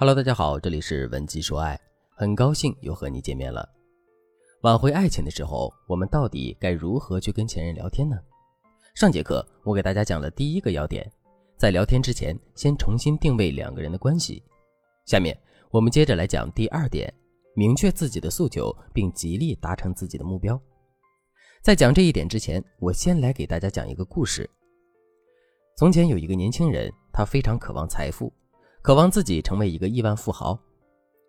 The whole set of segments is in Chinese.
Hello，大家好，这里是文姬说爱，很高兴又和你见面了。挽回爱情的时候，我们到底该如何去跟前任聊天呢？上节课我给大家讲了第一个要点，在聊天之前先重新定位两个人的关系。下面我们接着来讲第二点，明确自己的诉求，并极力达成自己的目标。在讲这一点之前，我先来给大家讲一个故事。从前有一个年轻人，他非常渴望财富。渴望自己成为一个亿万富豪。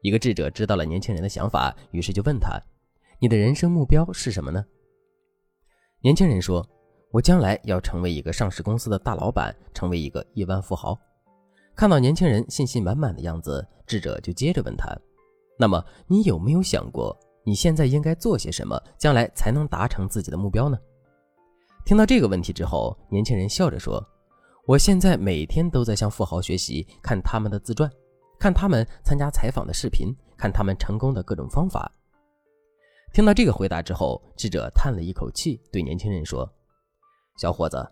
一个智者知道了年轻人的想法，于是就问他：“你的人生目标是什么呢？”年轻人说：“我将来要成为一个上市公司的大老板，成为一个亿万富豪。”看到年轻人信心满满的样子，智者就接着问他：“那么你有没有想过，你现在应该做些什么，将来才能达成自己的目标呢？”听到这个问题之后，年轻人笑着说。我现在每天都在向富豪学习，看他们的自传，看他们参加采访的视频，看他们成功的各种方法。听到这个回答之后，智者叹了一口气，对年轻人说：“小伙子，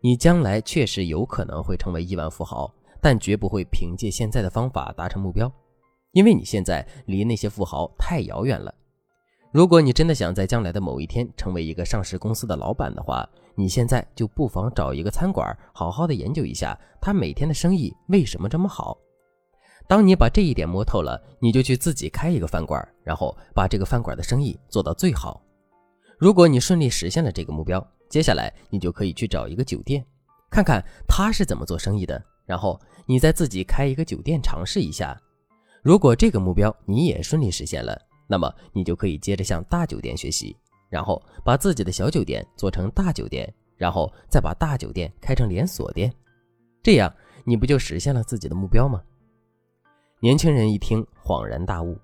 你将来确实有可能会成为亿万富豪，但绝不会凭借现在的方法达成目标，因为你现在离那些富豪太遥远了。如果你真的想在将来的某一天成为一个上市公司的老板的话，”你现在就不妨找一个餐馆，好好的研究一下他每天的生意为什么这么好。当你把这一点摸透了，你就去自己开一个饭馆，然后把这个饭馆的生意做到最好。如果你顺利实现了这个目标，接下来你就可以去找一个酒店，看看他是怎么做生意的，然后你再自己开一个酒店尝试一下。如果这个目标你也顺利实现了，那么你就可以接着向大酒店学习。然后把自己的小酒店做成大酒店，然后再把大酒店开成连锁店，这样你不就实现了自己的目标吗？年轻人一听恍然大悟。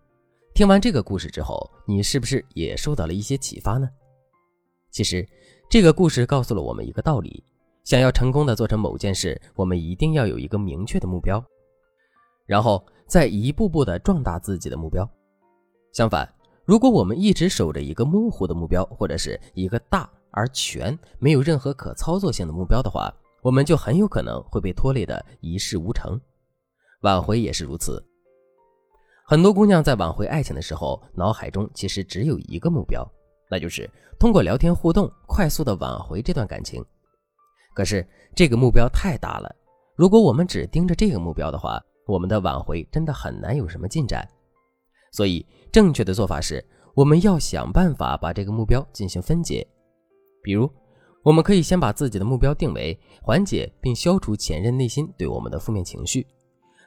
听完这个故事之后，你是不是也受到了一些启发呢？其实，这个故事告诉了我们一个道理：想要成功的做成某件事，我们一定要有一个明确的目标，然后再一步步的壮大自己的目标。相反，如果我们一直守着一个模糊的目标，或者是一个大而全、没有任何可操作性的目标的话，我们就很有可能会被拖累的一事无成。挽回也是如此。很多姑娘在挽回爱情的时候，脑海中其实只有一个目标，那就是通过聊天互动，快速的挽回这段感情。可是这个目标太大了，如果我们只盯着这个目标的话，我们的挽回真的很难有什么进展。所以，正确的做法是，我们要想办法把这个目标进行分解。比如，我们可以先把自己的目标定为缓解并消除前任内心对我们的负面情绪。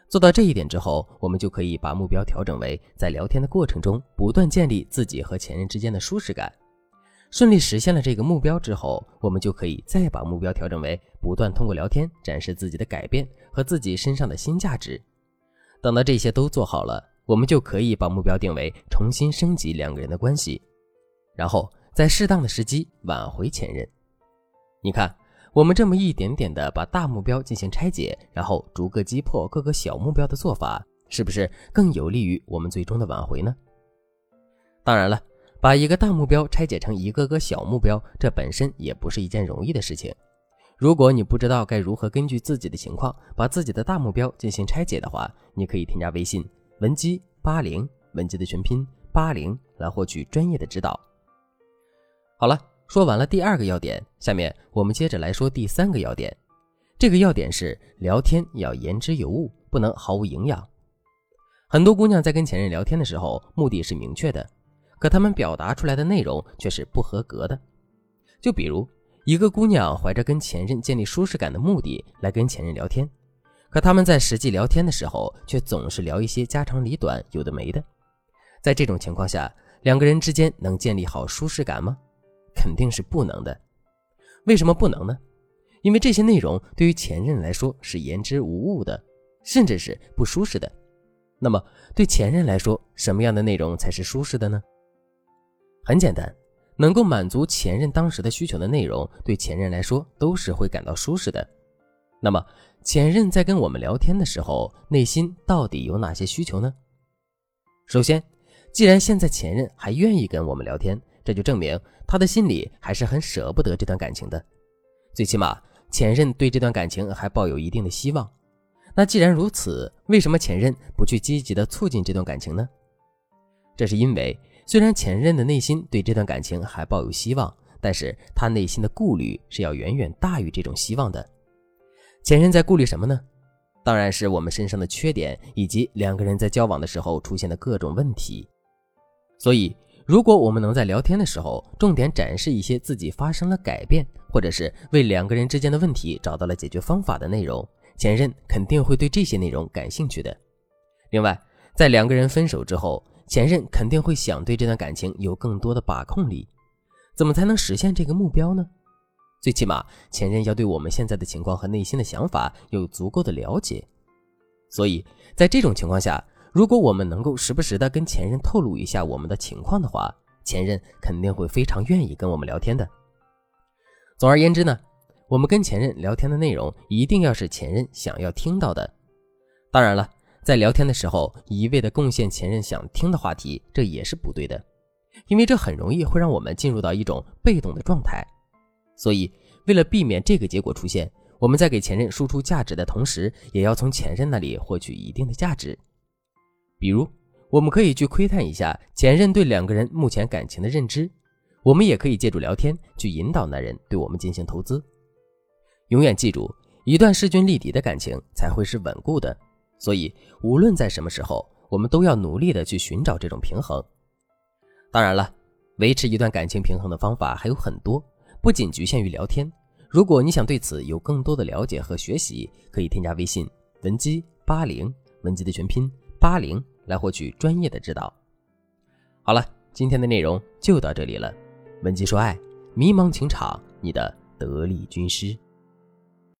做到这一点之后，我们就可以把目标调整为在聊天的过程中不断建立自己和前任之间的舒适感。顺利实现了这个目标之后，我们就可以再把目标调整为不断通过聊天展示自己的改变和自己身上的新价值。等到这些都做好了。我们就可以把目标定为重新升级两个人的关系，然后在适当的时机挽回前任。你看，我们这么一点点的把大目标进行拆解，然后逐个击破各个小目标的做法，是不是更有利于我们最终的挽回呢？当然了，把一个大目标拆解成一个个小目标，这本身也不是一件容易的事情。如果你不知道该如何根据自己的情况把自己的大目标进行拆解的话，你可以添加微信。文姬八零，文姬的全拼八零，来获取专业的指导。好了，说完了第二个要点，下面我们接着来说第三个要点。这个要点是聊天要言之有物，不能毫无营养。很多姑娘在跟前任聊天的时候，目的是明确的，可她们表达出来的内容却是不合格的。就比如，一个姑娘怀着跟前任建立舒适感的目的来跟前任聊天。可他们在实际聊天的时候，却总是聊一些家长里短，有的没的。在这种情况下，两个人之间能建立好舒适感吗？肯定是不能的。为什么不能呢？因为这些内容对于前任来说是言之无物的，甚至是不舒适的。那么对前任来说，什么样的内容才是舒适的呢？很简单，能够满足前任当时的需求的内容，对前任来说都是会感到舒适的。那么。前任在跟我们聊天的时候，内心到底有哪些需求呢？首先，既然现在前任还愿意跟我们聊天，这就证明他的心里还是很舍不得这段感情的。最起码，前任对这段感情还抱有一定的希望。那既然如此，为什么前任不去积极的促进这段感情呢？这是因为，虽然前任的内心对这段感情还抱有希望，但是他内心的顾虑是要远远大于这种希望的。前任在顾虑什么呢？当然是我们身上的缺点，以及两个人在交往的时候出现的各种问题。所以，如果我们能在聊天的时候重点展示一些自己发生了改变，或者是为两个人之间的问题找到了解决方法的内容，前任肯定会对这些内容感兴趣的。另外，在两个人分手之后，前任肯定会想对这段感情有更多的把控力。怎么才能实现这个目标呢？最起码，前任要对我们现在的情况和内心的想法有足够的了解。所以在这种情况下，如果我们能够时不时的跟前任透露一下我们的情况的话，前任肯定会非常愿意跟我们聊天的。总而言之呢，我们跟前任聊天的内容一定要是前任想要听到的。当然了，在聊天的时候一味的贡献前任想听的话题，这也是不对的，因为这很容易会让我们进入到一种被动的状态。所以，为了避免这个结果出现，我们在给前任输出价值的同时，也要从前任那里获取一定的价值。比如，我们可以去窥探一下前任对两个人目前感情的认知，我们也可以借助聊天去引导男人对我们进行投资。永远记住，一段势均力敌的感情才会是稳固的。所以，无论在什么时候，我们都要努力的去寻找这种平衡。当然了，维持一段感情平衡的方法还有很多。不仅局限于聊天，如果你想对此有更多的了解和学习，可以添加微信文姬八零，文姬的全拼八零，来获取专业的指导。好了，今天的内容就到这里了。文姬说爱，迷茫情场，你的得力军师。